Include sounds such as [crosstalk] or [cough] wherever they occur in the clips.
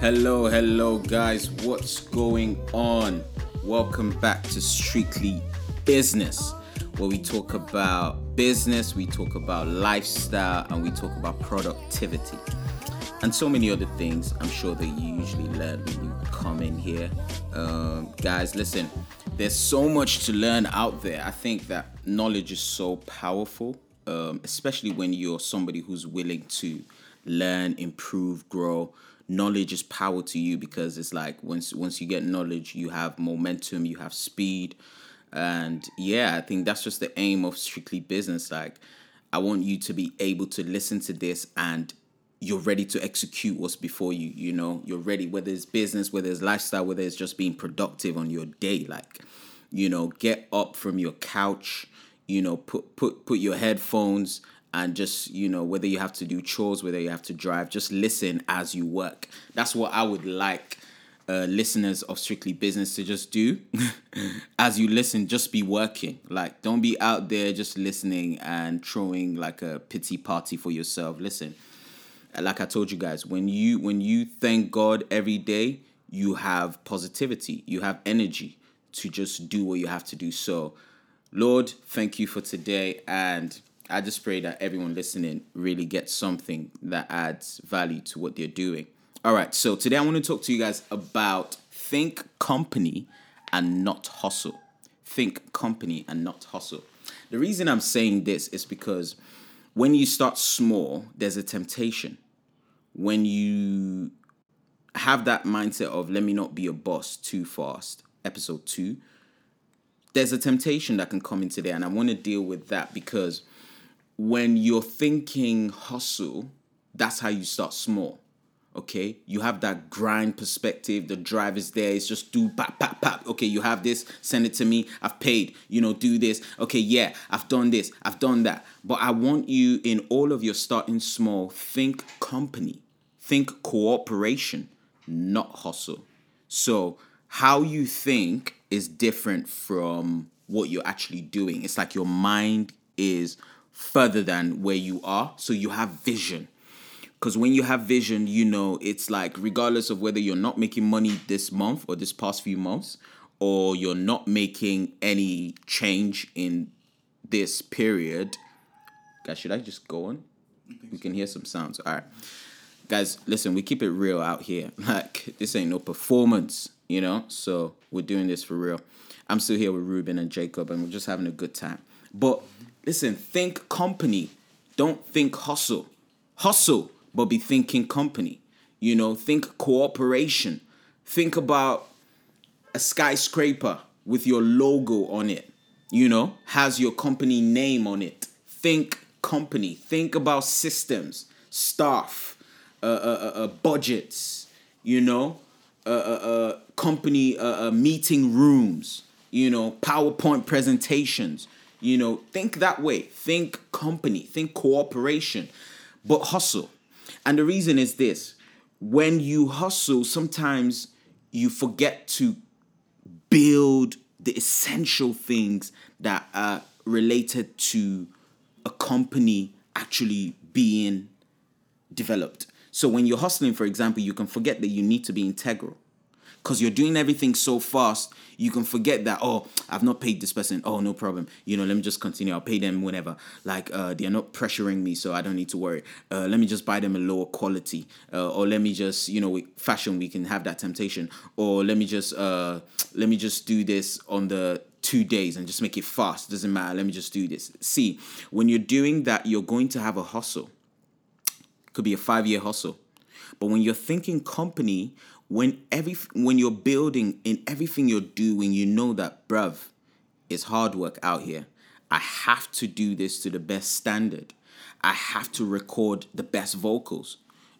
Hello, hello, guys. What's going on? Welcome back to Strictly Business, where we talk about business, we talk about lifestyle, and we talk about productivity. And so many other things I'm sure that you usually learn when you come in here. Um, guys, listen, there's so much to learn out there. I think that knowledge is so powerful, um, especially when you're somebody who's willing to learn, improve, grow. Knowledge is power to you because it's like once once you get knowledge you have momentum you have speed. And yeah i think that's just the aim of strictly business. Like i want you to be able to listen to this and you're ready to execute what's before you you know? You're ready whether it's business whether it's lifestyle whether it's just being productive on your day like you know get up from your couch you know put put put your headphones and just you know whether you have to do chores whether you have to drive just listen as you work. That's what i would like uh, listeners of strictly business to just do. [laughs] As you listen just be working. Like don't be out there just listening and throwing like a pity party for yourself. Listen like i told you guys when you when you thank god every day you have positivity. You have energy to just do what you have to do. So lord thank you for today and I just pray that everyone listening really gets something that adds value to what they're doing. All right, so today I want to talk to you guys about think company and not hustle. Think company and not hustle. The reason I'm saying this is because when you start small, there's a temptation. When you have that mindset of let me not be a boss too fast, episode two, there's a temptation that can come into there. And I want to deal with that because when you're thinking hustle, that's how you start small. Okay, you have that grind perspective. The drive is there. It's just do pap pap pap. Okay, you have this. Send it to me. I've paid. You know, do this. Okay, yeah, I've done this. I've done that. But I want you in all of your starting small. Think company. Think cooperation, not hustle. So how you think is different from what you're actually doing. It's like your mind is further than where you are. So you have vision. Because when you have vision, you know, it's like regardless of whether you're not making money this month or this past few months, or you're not making any change in this period. Guys, should I just go on? We can hear some sounds. All right. Guys, listen, we keep it real out here. [laughs] Like, this ain't no performance, you know? So we're doing this for real. I'm still here with Ruben and Jacob, and we're just having a good time. But Listen, think company. Don't think hustle. Hustle, but be thinking company. You know, think cooperation. Think about a skyscraper with your logo on it. You know, has your company name on it. Think company. Think about systems, staff, uh, uh, uh, uh budgets. You know, uh, uh, company meeting rooms. You know, PowerPoint presentations. You know, think that way. Think company, think cooperation, but hustle. And the reason is this when you hustle, sometimes you forget to build the essential things that are related to a company actually being developed. So when you're hustling, for example, you can forget that you need to be integral because you're doing everything so fast, you can forget that, oh, I've not paid this person. Oh, no problem. You know, let me just continue. I'll pay them whenever. Like, uh, they're not pressuring me, so I don't need to worry. Uh, let me just buy them a lower quality. Uh, or let me just, you know, fashion, we can have that temptation. Or let me just, uh, let me just do this on the two days and just make it fast. Doesn't matter. Let me just do this. See, when you're doing that, you're going to have a hustle. Could be a five year hustle. But when you're thinking company, when every when you're building in everything you're doing, you know that bruv, it's hard work out here. I have to do this to the best standard. I have to record the best vocals.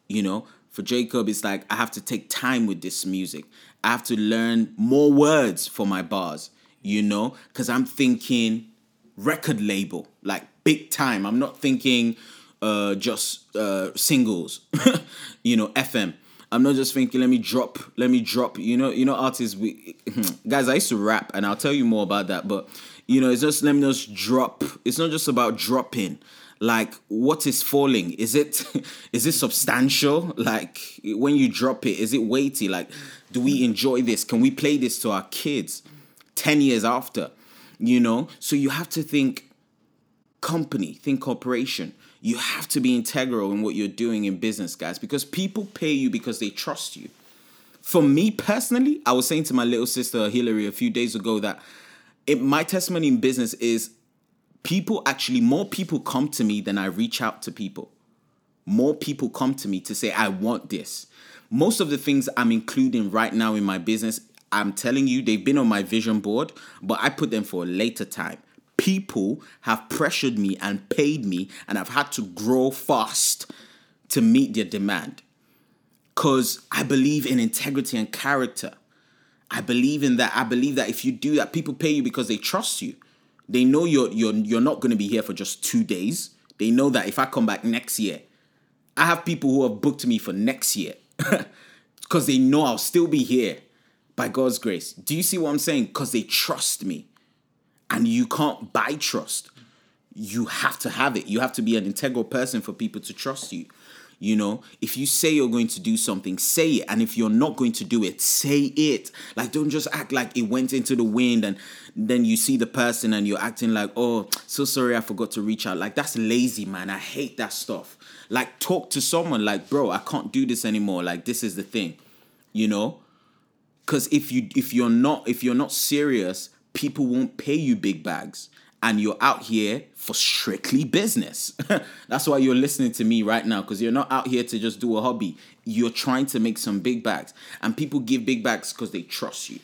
You know, for Jacob, it's like I have to take time with this music. I have to learn more words for my bars, you know, because I'm thinking record label, like big time. I'm not thinking uh, just uh, singles, [laughs] you know, FM. I'm not just thinking, let me drop, let me drop. You know, you know, artists. We [clears throat] guys, I used to rap, and I'll tell you more about that. But you know, it's just let me just drop. It's not just about dropping. like what is falling is it [laughs] is it substantial like when you drop it is it weighty like do we enjoy this can we play this to our kids 10 years after you know so you have to think company think corporation you have to be integral in what you're doing in business guys because people pay you because they trust you for me personally i was saying to my little sister hillary a few days ago that it, my testimony in business is people actually more people come to me than I reach out to people. More people come to me to say I want this. Most of the things I'm including right now in my business, I'm telling you they've been on my vision board, but I put them for a later time. People have pressured me and paid me and I've had to grow fast to meet their demand. Cuz I believe in integrity and character. I believe in that. I believe that if you do that, people pay you because they trust you. They know you're you're you're not going to be here for just 2 days. They know that if I come back next year, I have people who have booked me for next year [laughs] because they know I'll still be here by God's grace. Do you see what I'm saying? Because they trust me. And you can't buy trust. You have to have it. You have to be an integral person for people to trust you. You know, if you say you're going to do something, say it. And if you're not going to do it, say it. Like, don't just act like it went into the wind and then you see the person and you're acting like, oh, so sorry, I forgot to reach out. Like, that's lazy, man. I hate that stuff. Like, talk to someone like, bro, I can't do this anymore. Like, this is the thing, you know? Because if you if you're not if you're not serious, people won't pay you big bags and you're out here for strictly business. [laughs] That's why you're listening to me right now because you're not out here to just do a hobby. You're trying to make some big bags. And people give big bags because they trust you.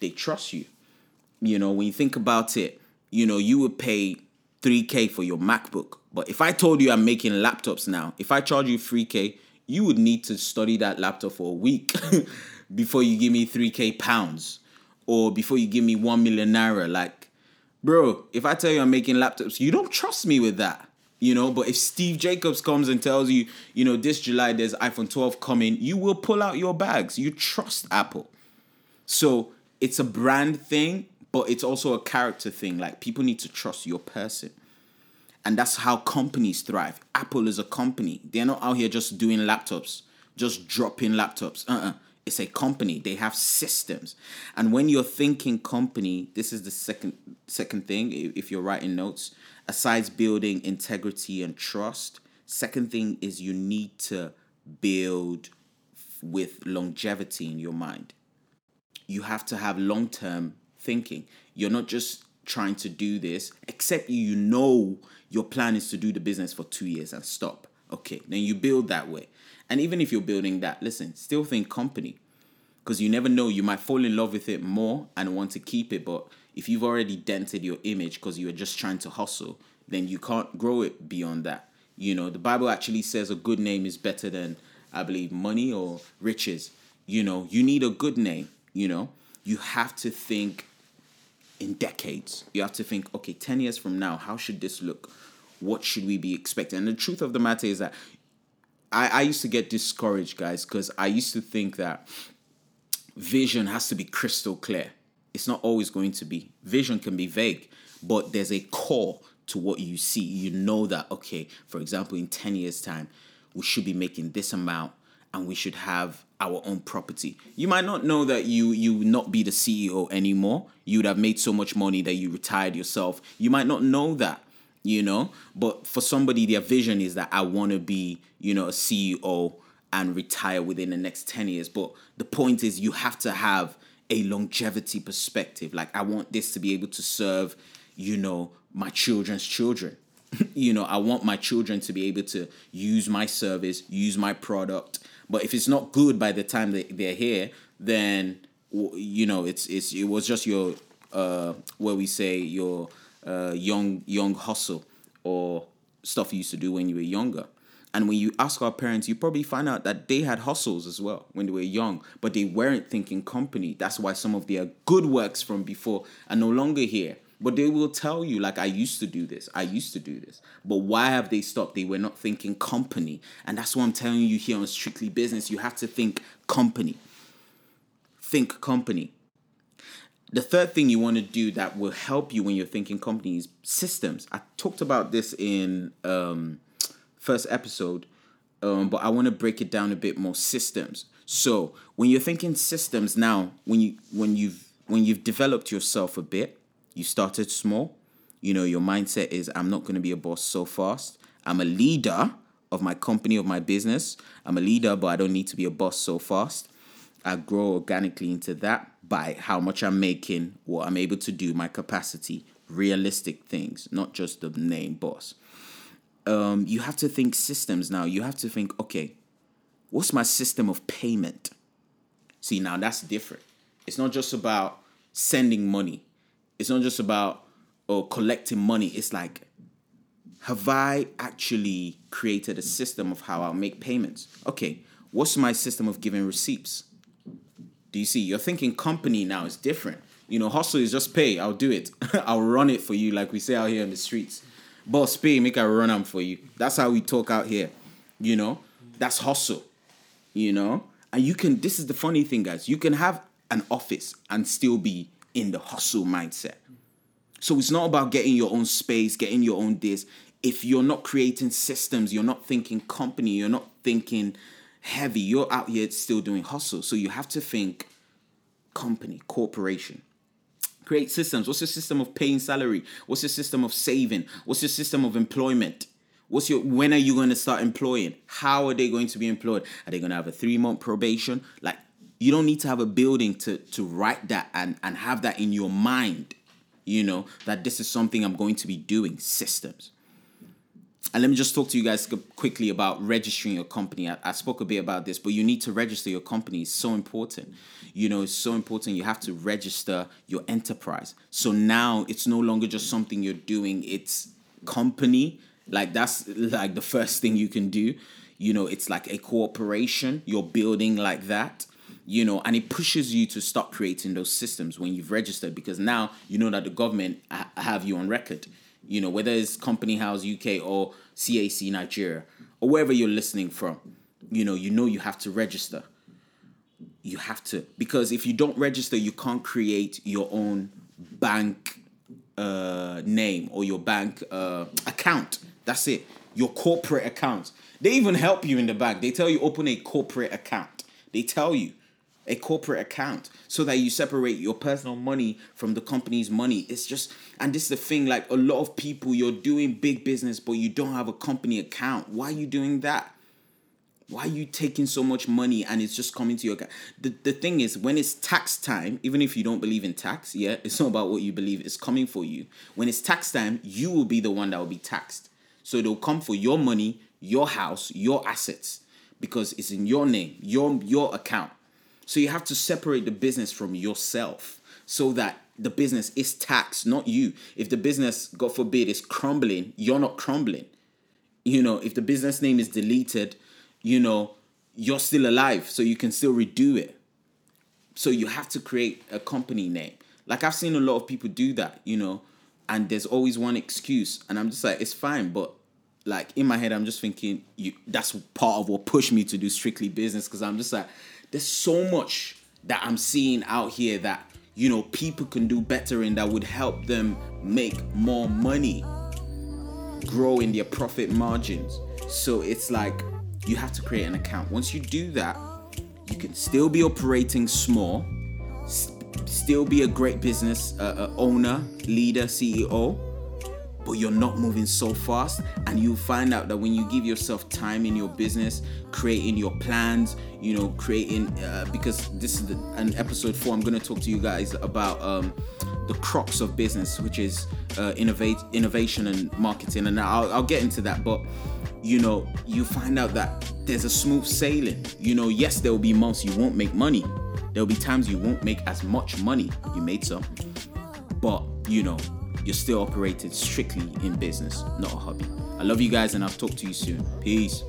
They trust you. You know, when you think about it, you know, you would pay 3K for your MacBook. But if I told you I'm making laptops now, if I charge you 3K, you would need to study that laptop for a week [laughs] before you give me 3K pounds or before you give me 1 million naira. Like, bro, if I tell you I'm making laptops, you don't trust me with that. You know, but if Steve Jacobs comes and tells you, you know, this July there's iPhone 12 coming, you will pull out your bags. You trust Apple. So it's a brand thing, but it's also a character thing. Like people need to trust your person. And that's how companies thrive. Apple is a company. They're not out here just doing laptops, just dropping laptops. Uh-uh it's a company. They have systems. And when you're thinking company this is the second second thing if you're writing notes. Asides building integrity and trust. Second thing is you need to build with longevity in your mind. You have to have long-term thinking. You're not just trying to do this except you know your plan is to do the business for 2 years and stop okay then you build that way and even if you're building that, listen, still think company. Because you never know, you might fall in love with it more and want to keep it. But if you've already dented your image because you're just trying to hustle, then you can't grow it beyond that. You know, the Bible actually says a good name is better than, I believe, money or riches. You know, you need a good name, you know. You have to think in decades. You have to think, okay, 10 years from now, how should this look? What should we be expecting? And the truth of the matter is that I, I used to get discouraged, guys, because I used to think that vision has to be crystal clear. It's not always going to be. Vision can be vague, but there's a core to what you see. You know that, okay, for example, in 10 years' time, we should be making this amount and we should have our own property. You might not know that you you would not be the CEO anymore. You would have made so much money that you retired yourself. You might not know that you know? But for somebody their vision is that i want to be you know a ceo and retire within the next 10 years. But the point is you have to have a longevity perspective. Like i want this to be able to serve you know my children's children. [laughs] You know i want my children to be able to use my service use my product. But if it's not good by the time they, they're here then you know it's it's it was just your uh where we say your uh, young young hustle or stuff you used to do when you were younger. And when you ask our parents, you probably find out that they had hustles as well when they were young, but they weren't thinking company. That's why some of their good works from before are no longer here. But they will tell you, like, I used to do this, I used to do this. But why have they stopped? They were not thinking company. And that's what I'm telling you here on Strictly Business. You have to think company. Think company. The third thing you want to do that will help you when you're thinking companies systems. I talked about this in um, first episode, um, but I want to break it down a bit more. Systems. So when you're thinking systems now, when you when you've when you've developed yourself a bit, you started small. You know your mindset is I'm not going to be a boss so fast. I'm a leader of my company of my business. I'm a leader, but I don't need to be a boss so fast. I grow organically into that by how much I'm making, what I'm able to do, my capacity, realistic things, not just the name boss. Um, you have to think systems now. You have to think, okay, what's my system of payment? See, now that's different. It's not just about sending money. It's not just about or collecting money. It's like, have I actually created a system of how I'll make payments? Okay, what's my system of giving receipts? Do you see? You're thinking company now is different. You know, hustle is just pay. I'll do it. [laughs] I'll run it for you, like we say out here in the streets. Boss, pay, make I run them for you. That's how we talk out here. You know, that's hustle. You know, and you can. This is the funny thing, guys. You can have an office and still be in the hustle mindset. So it's not about getting your own space, getting your own this. If you're not creating systems, you're not thinking company, you're not thinking heavy. You're out here still doing hustle. So you have to think company, corporation. Create systems. What's your system of paying salary? What's your system of saving? What's your system of employment? What's your when are you going to start employing? How are they going to be employed? Are they going to have a three month probation? Like you don't need to have a building to to write that and and have that in your mind. You know that this is something I'm going to be doing. Systems and let me just talk to you guys quickly about registering your company. I, I, spoke a bit about this, but you need to register your company. It's so important. You know, it's so important. You have to register your enterprise. So now it's no longer just something you're doing, it's company. Like that's like the first thing you can do. You know, it's like a corporation you're building like that. You know, and it pushes you to start creating those systems when you've registered because now you know that the government have you on record you know, whether it's Company House UK or CAC Nigeria or wherever you're listening from, you know, you know you have to register. You have to because if you don't register, you can't create your own bank uh, name or your bank uh, account. That's it. Your corporate account. They even help you in the bank. They tell you open a corporate account. They tell you a corporate account so that you separate your personal money from the company's money. It's just, and this is the thing like a lot of people, you're doing big business, but you don't have a company account. Why are you doing that? Why are you taking so much money and it's just coming to your account? The, the thing is, when it's tax time, even if you don't believe in tax, yeah, it's not about what you believe, it's coming for you. When it's tax time, you will be the one that will be taxed. So they'll come for your money, your house, your assets, because it's in your name, your your account. So you have to separate the business from yourself so that the business is taxed, not you. If the business, God forbid, is crumbling, you're not crumbling. You know, if the business name is deleted, you know, you're still alive, so you can still redo it. So you have to create a company name. Like I've seen a lot of people do that, you know, and there's always one excuse, and I'm just like, it's fine, but like in my head, I'm just thinking, you that's part of what pushed me to do strictly business because I'm just like, there's so much that I'm seeing out here that you know people can do better in that would help them make more money, grow in their profit margins. So it's like you have to create an account. Once you do that, you can still be operating small, still be a great business uh, uh, owner, leader, CEO but you're not moving so fast. And you find out that when you give yourself time in your business, creating your plans, you know, creating, uh, because this is the, an episode four, I'm going to talk to you guys about um, the crux of business, which is uh, innovate, innovation and marketing. And I'll, I'll get into that. But, you know, you find out that there's a smooth sailing. You know, yes, there will be months you won't make money. There'll be times you won't make as much money. You made some. But, you know, you're still operating strictly in business, not a hobby. I love you guys and I'll talk to you soon. Peace.